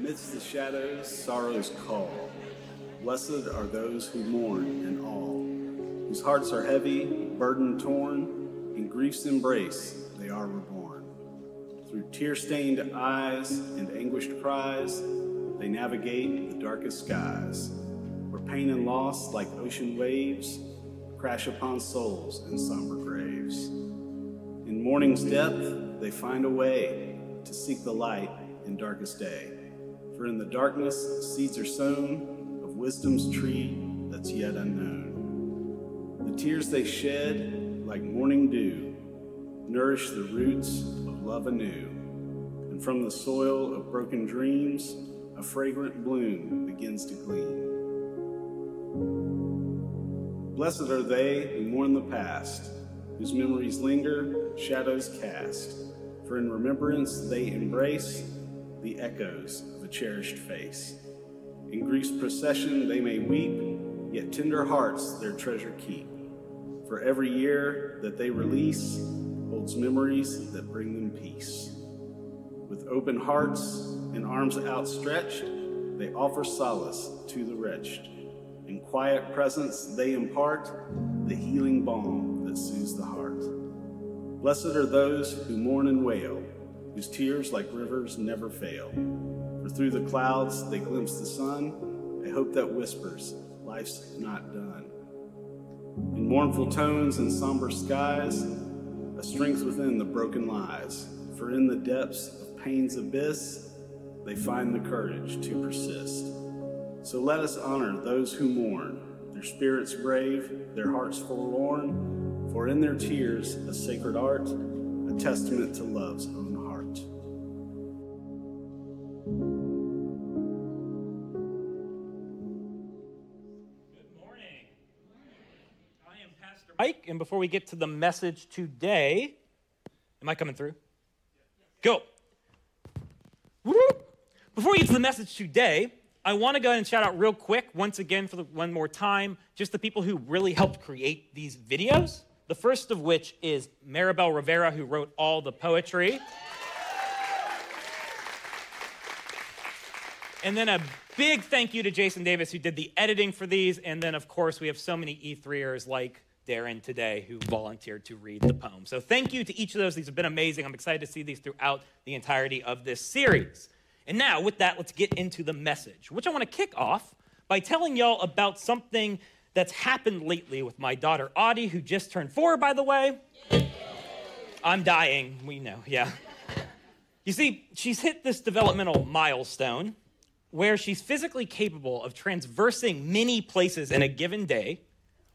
Amidst the shadows, sorrows call. Blessed are those who mourn and all, whose hearts are heavy, burden torn, in grief's embrace they are reborn. Through tear stained eyes and anguished cries, they navigate the darkest skies, where pain and loss, like ocean waves, crash upon souls in somber graves. In morning's depth, they find a way to seek the light in darkest day. For in the darkness, seeds are sown of wisdom's tree that's yet unknown. The tears they shed, like morning dew, nourish the roots of love anew. And from the soil of broken dreams, a fragrant bloom begins to gleam. Blessed are they who mourn the past, whose memories linger, shadows cast. For in remembrance they embrace the echoes of a cherished face. In grief's procession they may weep, yet tender hearts their treasure keep. For every year that they release holds memories that bring them peace. With open hearts and arms outstretched, they offer solace to the wretched. In quiet presence they impart the healing balm that soothes the heart. Blessed are those who mourn and wail, whose tears like rivers never fail. For through the clouds they glimpse the sun, a hope that whispers, life's not done. In mournful tones and somber skies, a strength within the broken lies. For in the depths of pain's abyss, they find the courage to persist. So let us honor those who mourn, their spirits brave, their hearts forlorn, for in their tears a sacred art, a testament to love's own before we get to the message today, am I coming through? Go. Before we get to the message today, I want to go ahead and shout out real quick, once again, for the, one more time, just the people who really helped create these videos. The first of which is Maribel Rivera, who wrote all the poetry. And then a big thank you to Jason Davis, who did the editing for these. And then, of course, we have so many E3ers like Darren today who volunteered to read the poem. So thank you to each of those. These have been amazing. I'm excited to see these throughout the entirety of this series. And now, with that, let's get into the message, which I want to kick off by telling y'all about something that's happened lately with my daughter Audie, who just turned four, by the way. I'm dying, we know, yeah. You see, she's hit this developmental milestone where she's physically capable of transversing many places in a given day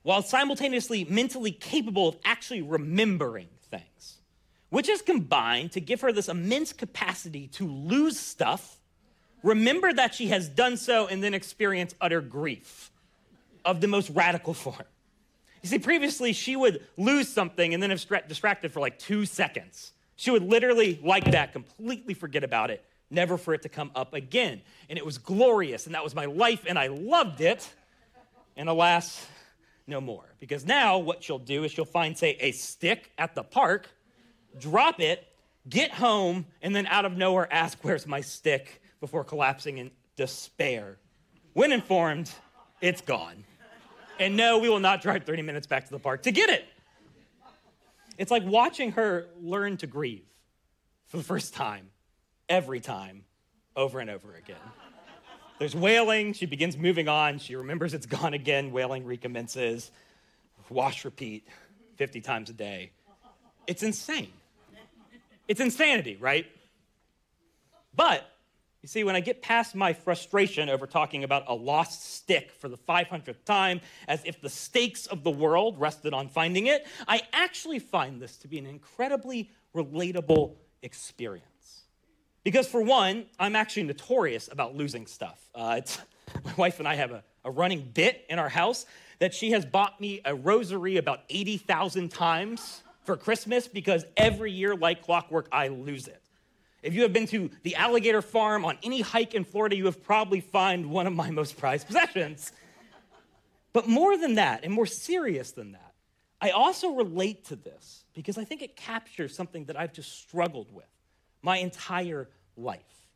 while simultaneously mentally capable of actually remembering things, which is combined to give her this immense capacity to lose stuff, remember that she has done so, and then experience utter grief of the most radical form. You see, previously she would lose something and then have distracted for like two seconds. She would literally, like that, completely forget about it, never for it to come up again. And it was glorious, and that was my life, and I loved it. And alas, no more. Because now what she'll do is she'll find, say, a stick at the park, drop it, get home, and then out of nowhere ask, Where's my stick? before collapsing in despair. When informed, it's gone. And no, we will not drive 30 minutes back to the park to get it. It's like watching her learn to grieve for the first time, every time, over and over again. There's wailing, she begins moving on, she remembers it's gone again, wailing recommences, wash, repeat 50 times a day. It's insane. It's insanity, right? But you see, when I get past my frustration over talking about a lost stick for the 500th time, as if the stakes of the world rested on finding it, I actually find this to be an incredibly relatable experience. Because, for one, I'm actually notorious about losing stuff. Uh, my wife and I have a, a running bit in our house that she has bought me a rosary about 80,000 times for Christmas because every year, like clockwork, I lose it. If you have been to the alligator farm on any hike in Florida, you have probably found one of my most prized possessions. But more than that, and more serious than that, I also relate to this because I think it captures something that I've just struggled with my entire life.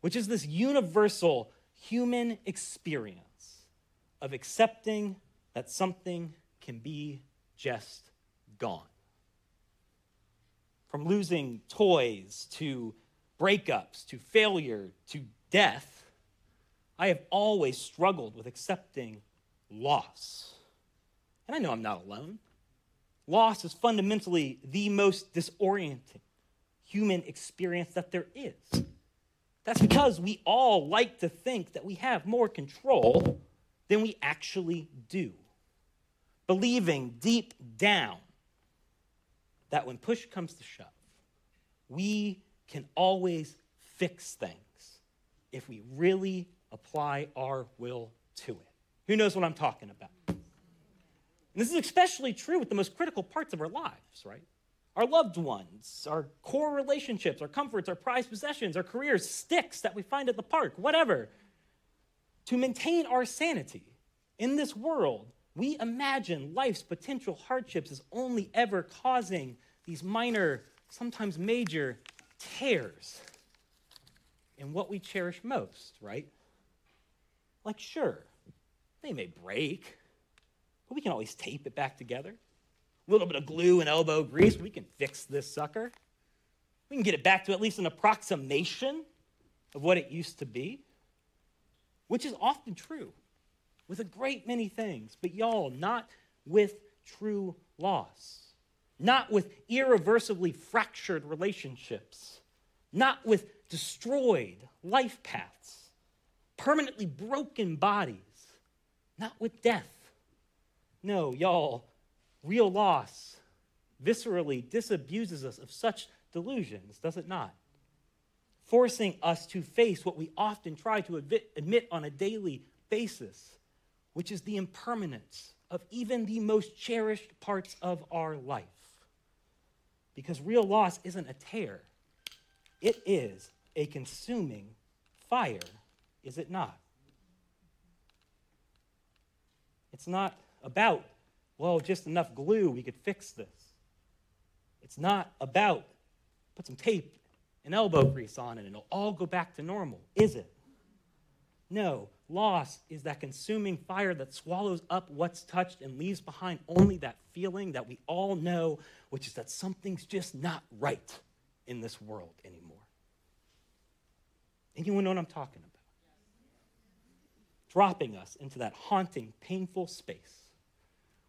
which is this universal human experience of accepting that something can be just gone. From losing toys to breakups to failure to death, I have always struggled with accepting loss. And I know I'm not alone. Loss is fundamentally the most disorienting human experience that there is. That's because we all like to think that we have more control than we actually do. Believing deep down that when push comes to shove, we can always fix things if we really apply our will to it. Who knows what I'm talking about? And this is especially true with the most critical parts of our lives, right? Our loved ones, our core relationships, our comforts, our prized possessions, our careers, sticks that we find at the park, whatever. To maintain our sanity in this world, we imagine life's potential hardships as only ever causing these minor, sometimes major tears in what we cherish most, right? Like, sure, they may break, but we can always tape it back together. A little bit of glue and elbow grease, we can fix this sucker. We can get it back to at least an approximation of what it used to be, which is often true with a great many things, but y'all, not with true loss, not with irreversibly fractured relationships, not with destroyed life paths, permanently broken bodies, not with death. No, y'all, real loss viscerally disabuses us of such delusions, does it not? Forcing us to face what we often try to admit on a daily basis, which is the impermanence of even the most cherished parts of our life. Because real loss isn't a tear, it is a consuming fire, is it not? It's not about, well, just enough glue, we could fix this. It's not about, put some tape and elbow grease on it and it'll all go back to normal, is it? No, loss is that consuming fire that swallows up what's touched and leaves behind only that feeling that we all know, which is that something's just not right in this world anymore. Anyone know what I'm talking about? Dropping us into that haunting, painful space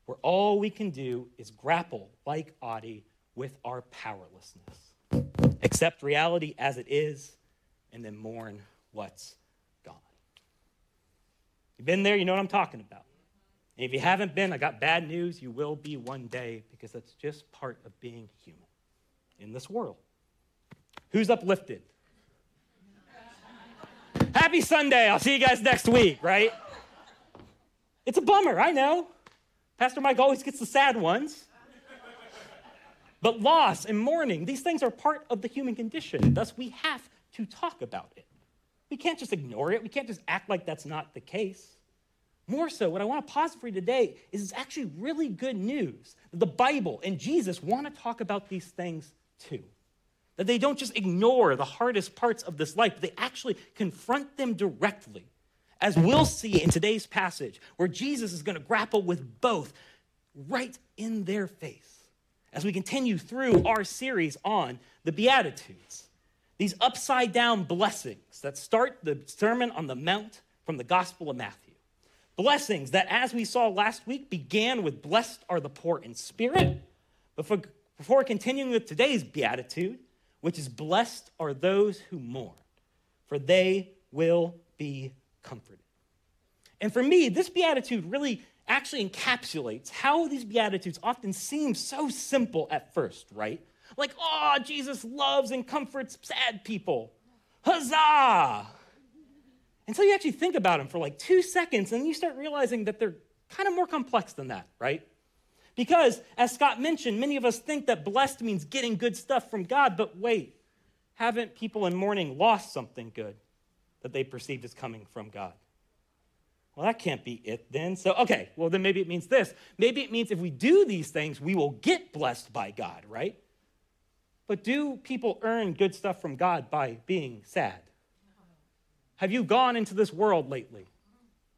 where all we can do is grapple, like Audie, with our powerlessness. Accept reality as it is, and then mourn what's gone. You've been there, you know what I'm talking about. And if you haven't been, I got bad news. You will be one day because that's just part of being human in this world. Who's uplifted? Happy Sunday. I'll see you guys next week, right? It's a bummer, I know. Pastor Mike always gets the sad ones. But loss and mourning, these things are part of the human condition. Thus, we have to talk about it. We can't just ignore it. We can't just act like that's not the case. More so, what I want to pause for you today is it's actually really good news that the Bible and Jesus want to talk about these things too. That they don't just ignore the hardest parts of this life, but they actually confront them directly. As we'll see in today's passage, where Jesus is going to grapple with both right in their face as we continue through our series on the Beatitudes. These upside down blessings that start the Sermon on the Mount from the Gospel of Matthew. Blessings that, as we saw last week, began with blessed are the poor in spirit. Before, before continuing with today's Beatitude, which is blessed are those who mourn, for they will be comforted. And for me, this beatitude really actually encapsulates how these beatitudes often seem so simple at first, right? Like, oh, Jesus loves and comforts sad people. Huzzah! Until you actually think about them for like two seconds, and you start realizing that they're kind of more complex than that, right? Because, as Scott mentioned, many of us think that blessed means getting good stuff from God, but wait, haven't people in mourning lost something good that they perceived as coming from God? Well, that can't be it then. So, okay, well, then maybe it means this. Maybe it means if we do these things, we will get blessed by God, right? But do people earn good stuff from God by being sad? Have you gone into this world lately?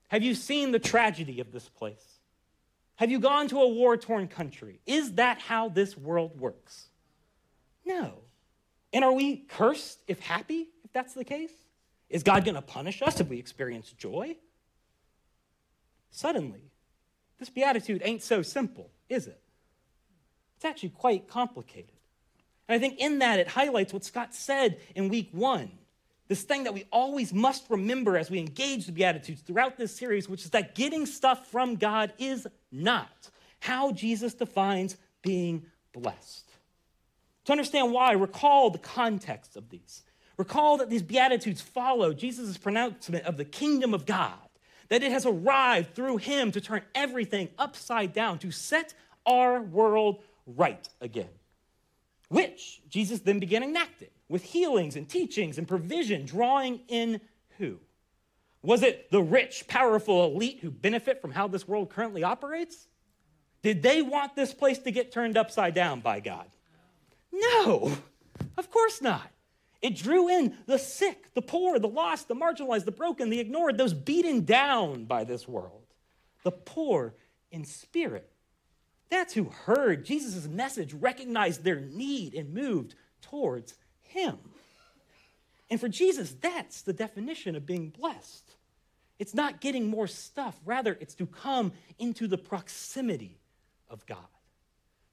Have you seen the tragedy of this place? Have you gone to a war torn country? Is that how this world works? No. And are we cursed if happy, if that's the case? Is God going to punish us if we experience joy? Suddenly, this beatitude ain't so simple, is it? It's actually quite complicated. And I think in that it highlights what Scott said in week one this thing that we always must remember as we engage the Beatitudes throughout this series, which is that getting stuff from God is not how Jesus defines being blessed. To understand why, recall the context of these. Recall that these Beatitudes follow Jesus' pronouncement of the kingdom of God, that it has arrived through him to turn everything upside down, to set our world right again, which Jesus then began enacting with healings and teachings and provision, drawing in who? Was it the rich, powerful elite who benefit from how this world currently operates? Did they want this place to get turned upside down by God? No, of course not. It drew in the sick, the poor, the lost, the marginalized, the broken, the ignored, those beaten down by this world, the poor in spirit. That's who heard Jesus' message, recognized their need, and moved towards him. And for Jesus, that's the definition of being blessed. It's not getting more stuff, rather, it's to come into the proximity of God,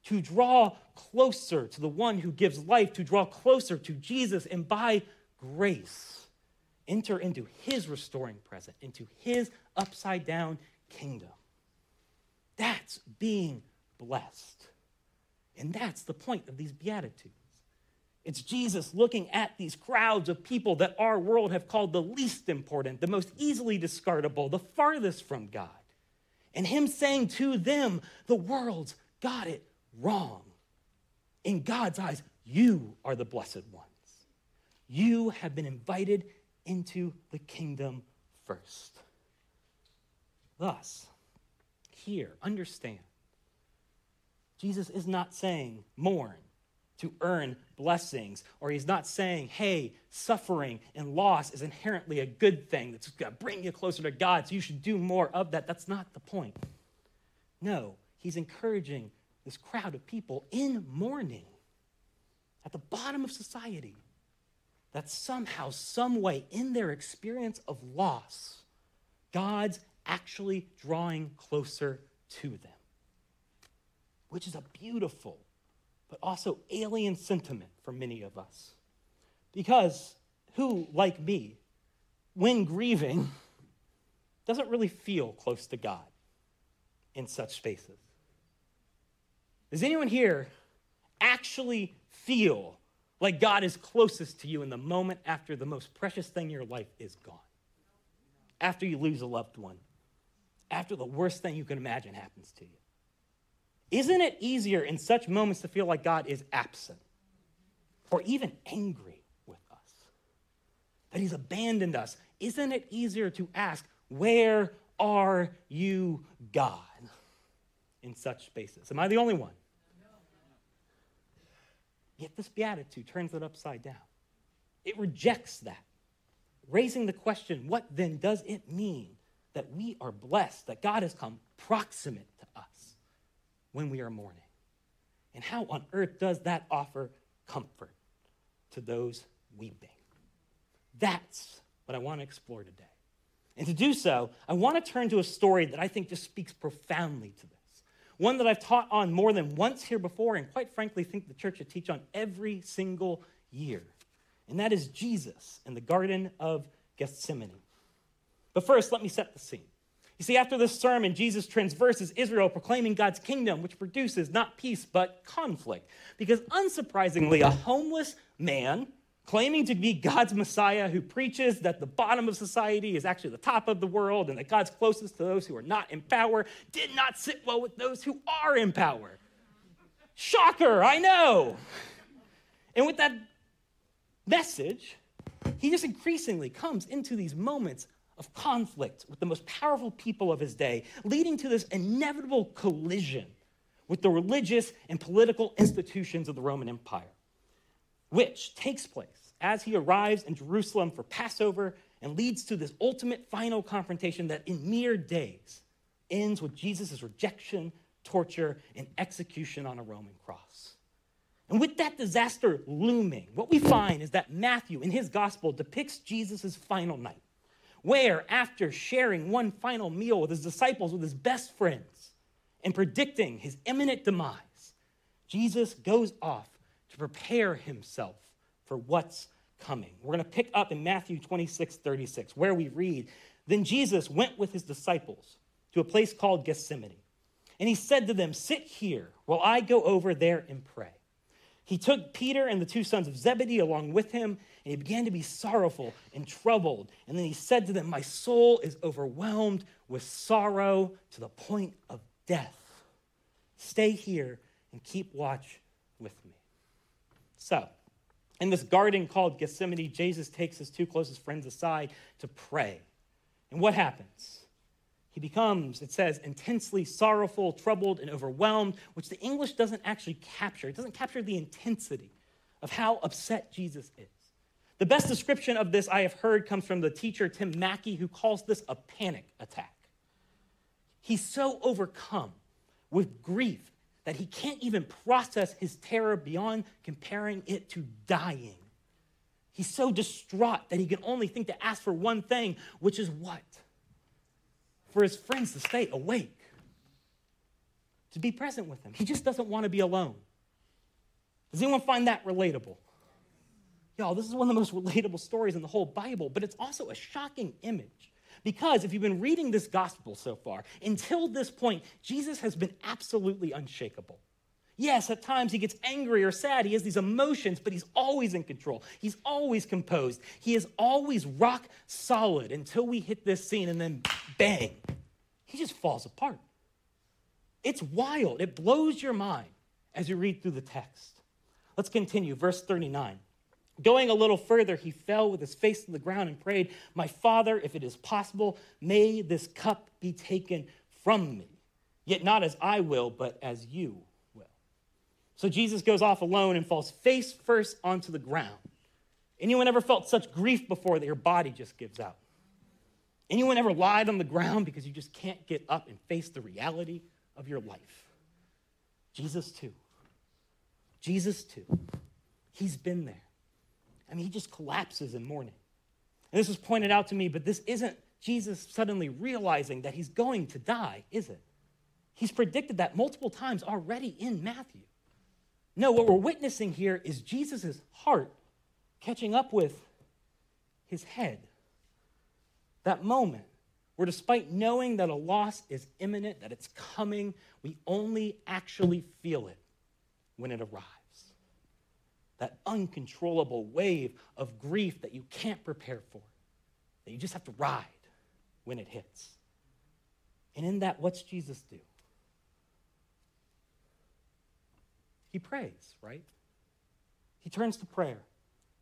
to draw closer to the one who gives life, to draw closer to Jesus, and by grace, enter into his restoring presence, into his upside down kingdom. That's being blessed. And that's the point of these Beatitudes. It's Jesus looking at these crowds of people that our world have called the least important, the most easily discardable, the farthest from God. And Him saying to them, the world's got it wrong. In God's eyes, you are the blessed ones. You have been invited into the kingdom first. Thus, here, understand, Jesus is not saying mourn to earn blessings, or he's not saying, hey, suffering and loss is inherently a good thing that's going to bring you closer to God, so you should do more of that. That's not the point. No, he's encouraging this crowd of people in mourning at the bottom of society that somehow, some way, in their experience of loss, God's actually drawing closer to them, which is a beautiful but also alien sentiment for many of us. Because who, like me, when grieving, doesn't really feel close to God in such spaces? Does anyone here actually feel like God is closest to you in the moment after the most precious thing in your life is gone? After you lose a loved one, after the worst thing you can imagine happens to you. Isn't it easier in such moments to feel like God is absent or even angry with us? That he's abandoned us? Isn't it easier to ask, Where are you, God? In such spaces? Am I the only one? Yet this beatitude turns it upside down. It rejects that, raising the question what then does it mean that we are blessed, that God has come proximate to us? when we are mourning? And how on earth does that offer comfort to those weeping? That's what I want to explore today. And to do so, I want to turn to a story that I think just speaks profoundly to this. One that I've taught on more than once here before, and quite frankly, think the church should teach on every single year. And that is Jesus in the Garden of Gethsemane. But first, let me set the scene. You see, after this sermon, Jesus transverses Israel, proclaiming God's kingdom, which produces not peace, but conflict. Because unsurprisingly, a homeless man claiming to be God's Messiah who preaches that the bottom of society is actually the top of the world and that God's closest to those who are not in power did not sit well with those who are in power. Shocker, I know. And with that message, he just increasingly comes into these moments of conflict with the most powerful people of his day, leading to this inevitable collision with the religious and political institutions of the Roman Empire, which takes place as he arrives in Jerusalem for Passover and leads to this ultimate final confrontation that in mere days ends with Jesus' rejection, torture, and execution on a Roman cross. And with that disaster looming, what we find is that Matthew in his gospel depicts Jesus' final night, where after sharing one final meal with his disciples, with his best friends, and predicting his imminent demise, Jesus goes off to prepare himself for what's coming. We're going to pick up in Matthew 26, 36, where we read Then Jesus went with his disciples to a place called Gethsemane. And he said to them, Sit here while I go over there and pray. He took Peter and the two sons of Zebedee along with him, and he began to be sorrowful and troubled. And then he said to them, My soul is overwhelmed with sorrow to the point of death. Stay here and keep watch with me. So, in this garden called Gethsemane, Jesus takes his two closest friends aside to pray. And what happens? He becomes, it says, intensely sorrowful, troubled, and overwhelmed, which the English doesn't actually capture. It doesn't capture the intensity of how upset Jesus is. The best description of this I have heard comes from the teacher Tim Mackie, who calls this a panic attack. He's so overcome with grief that he can't even process his terror beyond comparing it to dying. He's so distraught that he can only think to ask for one thing, which is what? For his friends to stay awake, to be present with him. He just doesn't want to be alone. Does anyone find that relatable? Y'all, this is one of the most relatable stories in the whole Bible, but it's also a shocking image because if you've been reading this gospel so far, until this point, Jesus has been absolutely unshakable. Yes, at times he gets angry or sad. He has these emotions, but he's always in control. He's always composed. He is always rock solid until we hit this scene and then bang, he just falls apart. It's wild. It blows your mind as you read through the text. Let's continue. Verse 39. Going a little further, he fell with his face to the ground and prayed, My father, if it is possible, may this cup be taken from me. Yet not as I will, but as you will. So Jesus goes off alone and falls face first onto the ground. Anyone ever felt such grief before that your body just gives out? Anyone ever lied on the ground because you just can't get up and face the reality of your life? Jesus, too. Jesus, too. He's been there. I mean, he just collapses in mourning. And this was pointed out to me, but this isn't Jesus suddenly realizing that he's going to die, is it? He's predicted that multiple times already in Matthew. No, what we're witnessing here is Jesus' heart catching up with his head. That moment where, despite knowing that a loss is imminent, that it's coming, we only actually feel it when it arrives that uncontrollable wave of grief that you can't prepare for, that you just have to ride when it hits. And in that, what's Jesus do? He prays, right? He turns to prayer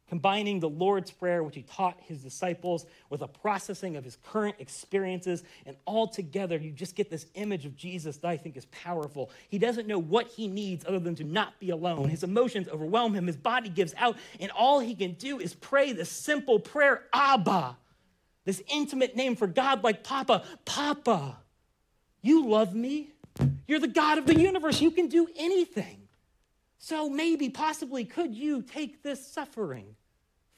combining the Lord's Prayer, which he taught his disciples, with a processing of his current experiences. And all together, you just get this image of Jesus that I think is powerful. He doesn't know what he needs other than to not be alone. His emotions overwhelm him, his body gives out, and all he can do is pray this simple prayer Abba, this intimate name for God like Papa. Papa, you love me. You're the God of the universe. You can do anything. So maybe, possibly, could you take this suffering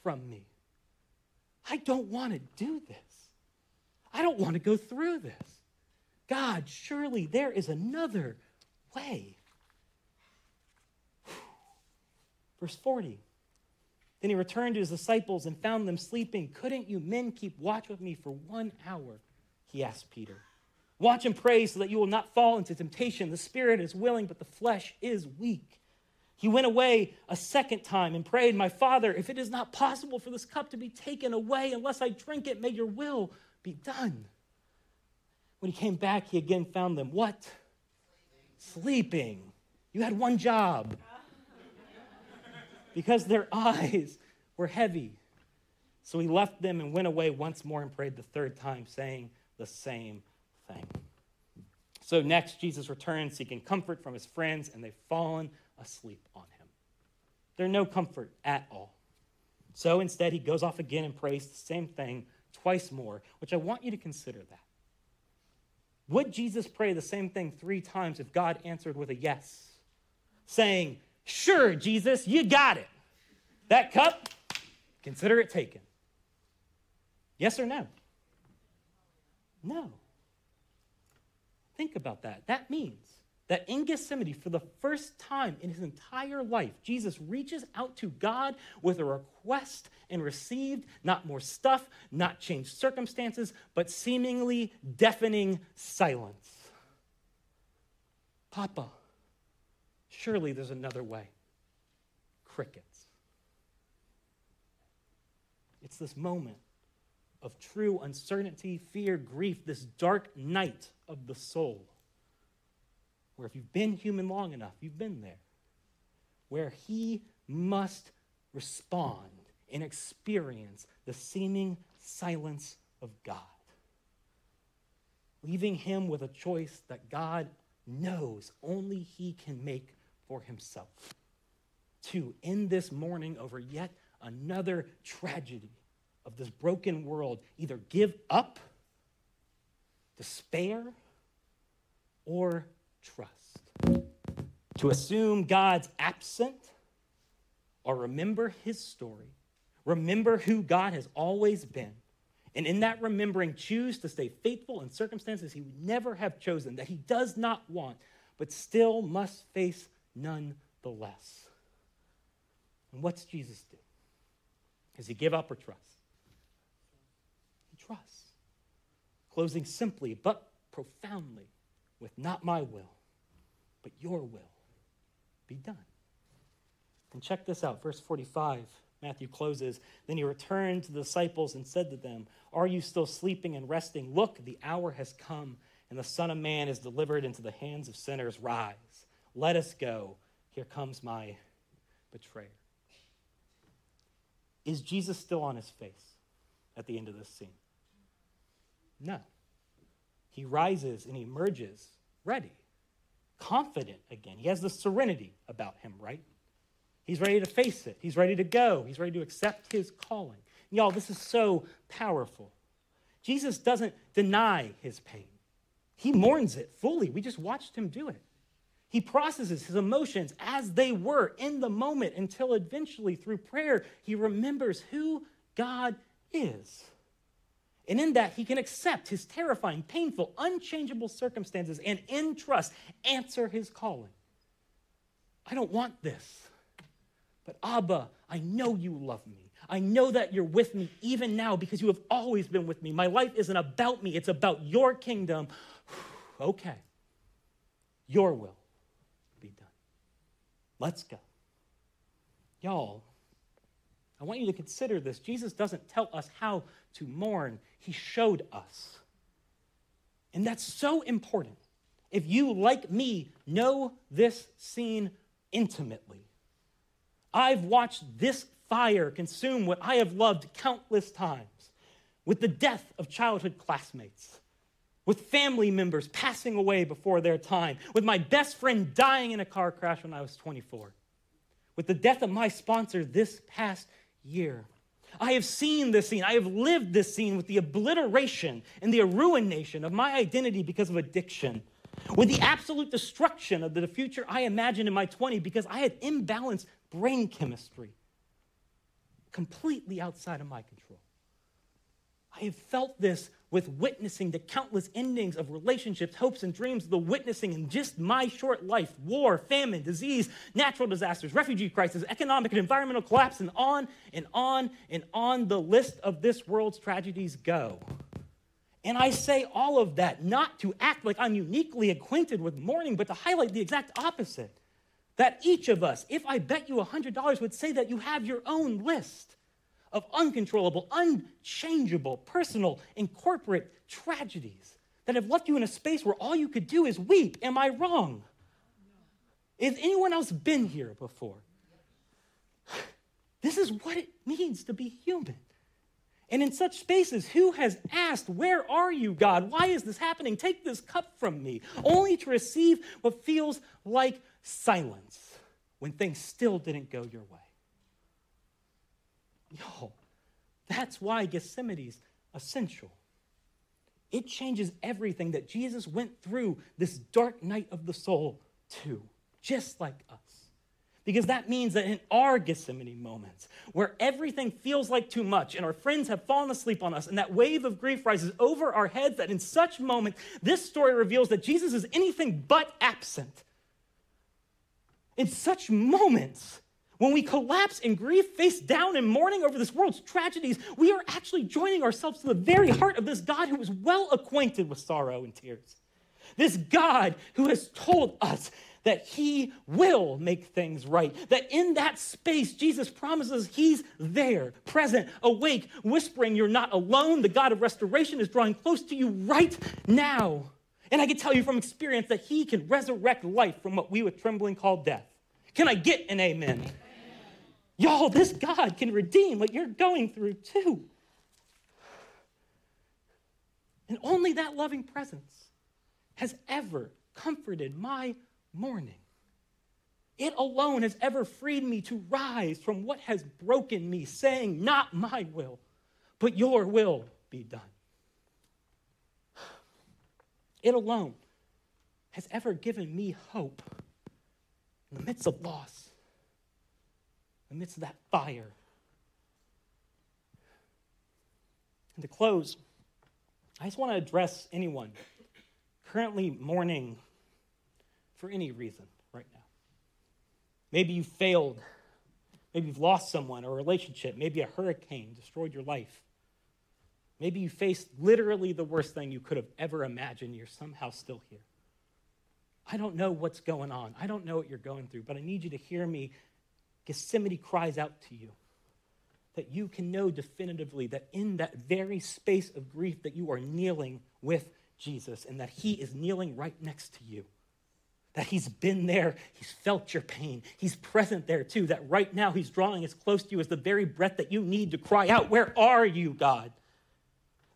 from me? I don't want to do this. I don't want to go through this. God, surely there is another way. Verse 40. Then he returned to his disciples and found them sleeping. Couldn't you men keep watch with me for one hour? He asked Peter. Watch and pray so that you will not fall into temptation. The spirit is willing, but the flesh is weak. He went away a second time and prayed, My Father, if it is not possible for this cup to be taken away unless I drink it, may your will be done. When he came back, he again found them what? Sleeping. You had one job. because their eyes were heavy. So he left them and went away once more and prayed the third time, saying the same thing. So next, Jesus returns seeking comfort from his friends, and they've fallen asleep on him. They're no comfort at all. So instead, he goes off again and prays the same thing twice more, which I want you to consider that. Would Jesus pray the same thing three times if God answered with a yes? Saying, Sure, Jesus, you got it. That cup, consider it taken. Yes or no? No. Think about that. That means that in Gethsemane, for the first time in his entire life, Jesus reaches out to God with a request and received not more stuff, not changed circumstances, but seemingly deafening silence. Papa, surely there's another way. Crickets. It's this moment of true uncertainty, fear, grief, this dark night of the soul where if you've been human long enough, you've been there, where he must respond and experience the seeming silence of God, leaving him with a choice that God knows only he can make for himself. To end this morning over yet another tragedy of this broken world, either give up, despair, or trust. To assume God's absent or remember his story, remember who God has always been, and in that remembering, choose to stay faithful in circumstances he would never have chosen, that he does not want, but still must face nonetheless. And what's Jesus do? Does he give up or trust? He trusts. Closing simply but profoundly with not my will, but your will be done. And check this out, verse 45. Matthew closes. Then he returned to the disciples and said to them, Are you still sleeping and resting? Look, the hour has come, and the Son of Man is delivered into the hands of sinners. Rise, let us go. Here comes my betrayer. Is Jesus still on his face at the end of this scene? No. He rises and emerges ready, confident again. He has the serenity about him, right? He's ready to face it. He's ready to go. He's ready to accept his calling. Y'all, this is so powerful. Jesus doesn't deny his pain, he mourns it fully. We just watched him do it. He processes his emotions as they were in the moment until eventually, through prayer, he remembers who God is. And in that, he can accept his terrifying, painful, unchangeable circumstances and in trust answer his calling. I don't want this. But Abba, I know you love me. I know that you're with me even now because you have always been with me. My life isn't about me, it's about your kingdom. okay. Your will be done. Let's go. Y'all, I want you to consider this. Jesus doesn't tell us how to mourn, He showed us. And that's so important. If you, like me, know this scene intimately, I've watched this fire consume what I have loved countless times with the death of childhood classmates, with family members passing away before their time, with my best friend dying in a car crash when I was 24, with the death of my sponsor this past year. I have seen this scene. I have lived this scene with the obliteration and the ruination of my identity because of addiction, with the absolute destruction of the future I imagined in my 20s because I had imbalanced brain chemistry completely outside of my control. I have felt this with witnessing the countless endings of relationships, hopes, and dreams, the witnessing in just my short life war, famine, disease, natural disasters, refugee crisis, economic and environmental collapse, and on and on and on the list of this world's tragedies go. And I say all of that not to act like I'm uniquely acquainted with mourning, but to highlight the exact opposite. That each of us, if I bet you $100, would say that you have your own list of uncontrollable, unchangeable, personal, and corporate tragedies that have left you in a space where all you could do is weep. Am I wrong? Has anyone else been here before? This is what it means to be human. And in such spaces, who has asked, Where are you, God? Why is this happening? Take this cup from me, only to receive what feels like silence when things still didn't go your way. Yo, that's why Gethsemane's essential. It changes everything that Jesus went through this dark night of the soul to, just like us. Because that means that in our Gethsemane moments, where everything feels like too much and our friends have fallen asleep on us, and that wave of grief rises over our heads, that in such moments, this story reveals that Jesus is anything but absent. In such moments, when we collapse in grief, face down in mourning over this world's tragedies, we are actually joining ourselves to the very heart of this God who is well acquainted with sorrow and tears. This God who has told us that he will make things right. That in that space, Jesus promises he's there, present, awake, whispering, You're not alone. The God of restoration is drawing close to you right now. And I can tell you from experience that he can resurrect life from what we with trembling call death. Can I get an amen? Y'all, this God can redeem what you're going through too. And only that loving presence has ever comforted my mourning. It alone has ever freed me to rise from what has broken me, saying, Not my will, but your will be done. It alone has ever given me hope in the midst of loss amidst that fire. And to close, I just want to address anyone currently mourning for any reason right now. Maybe you failed. Maybe you've lost someone or a relationship. Maybe a hurricane destroyed your life. Maybe you faced literally the worst thing you could have ever imagined. You're somehow still here. I don't know what's going on. I don't know what you're going through, but I need you to hear me Gethsemane cries out to you that you can know definitively that in that very space of grief that you are kneeling with Jesus and that he is kneeling right next to you. That he's been there, he's felt your pain, he's present there too. That right now he's drawing as close to you as the very breath that you need to cry out, Where are you, God?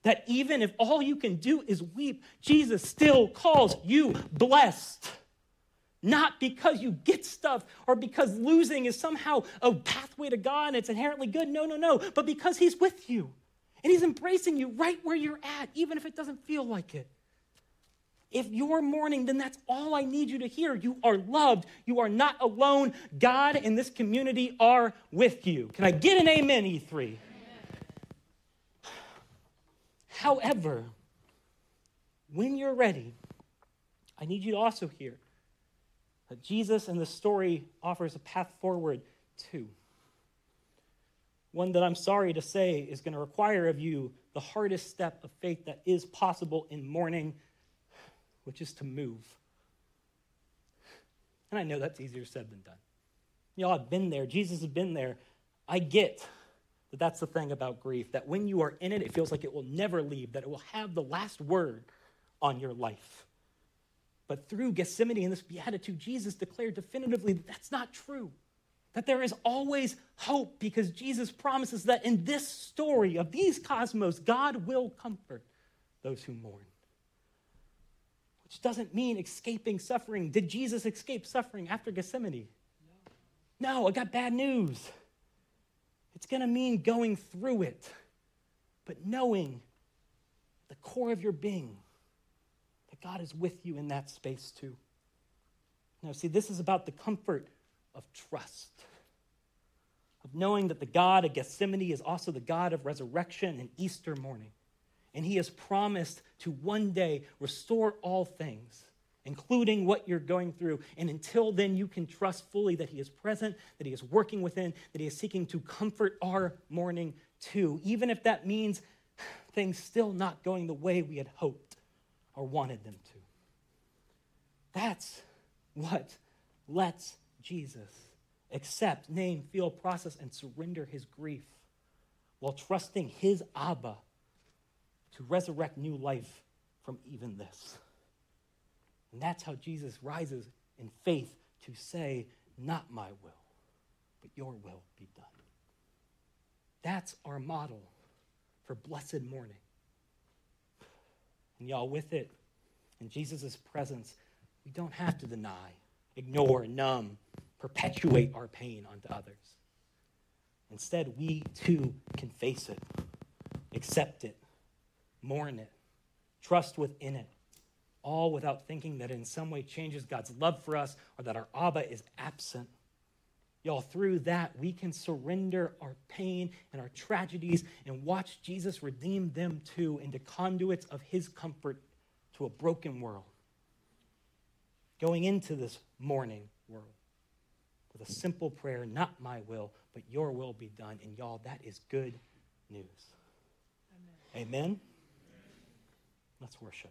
That even if all you can do is weep, Jesus still calls you blessed. Not because you get stuff or because losing is somehow a pathway to God and it's inherently good. No, no, no. But because He's with you and He's embracing you right where you're at, even if it doesn't feel like it. If you're mourning, then that's all I need you to hear. You are loved. You are not alone. God and this community are with you. Can I get an amen, E3? Amen. However, when you're ready, I need you to also hear that Jesus in the story offers a path forward too. One that I'm sorry to say is going to require of you the hardest step of faith that is possible in mourning, which is to move. And I know that's easier said than done. Y'all have been there. Jesus has been there. I get that that's the thing about grief, that when you are in it, it feels like it will never leave, that it will have the last word on your life. But through Gethsemane and this beatitude, Jesus declared definitively that that's not true. That there is always hope because Jesus promises that in this story of these cosmos, God will comfort those who mourn. Which doesn't mean escaping suffering. Did Jesus escape suffering after Gethsemane? No, no I got bad news. It's going to mean going through it, but knowing the core of your being God is with you in that space too. Now, see, this is about the comfort of trust, of knowing that the God of Gethsemane is also the God of resurrection and Easter morning. And he has promised to one day restore all things, including what you're going through. And until then, you can trust fully that he is present, that he is working within, that he is seeking to comfort our mourning too, even if that means things still not going the way we had hoped or wanted them to. That's what lets Jesus accept, name, feel, process, and surrender his grief while trusting his Abba to resurrect new life from even this. And that's how Jesus rises in faith to say, Not my will, but your will be done. That's our model for blessed mourning. And y'all, with it, in Jesus' presence, we don't have to deny, ignore, numb, perpetuate our pain onto others. Instead, we too can face it, accept it, mourn it, trust within it, all without thinking that in some way changes God's love for us or that our Abba is absent. Y'all, through that, we can surrender our pain and our tragedies and watch Jesus redeem them too into conduits of his comfort to a broken world. Going into this mourning world with a simple prayer, not my will, but your will be done. And y'all, that is good news. Amen. Amen? Let's worship.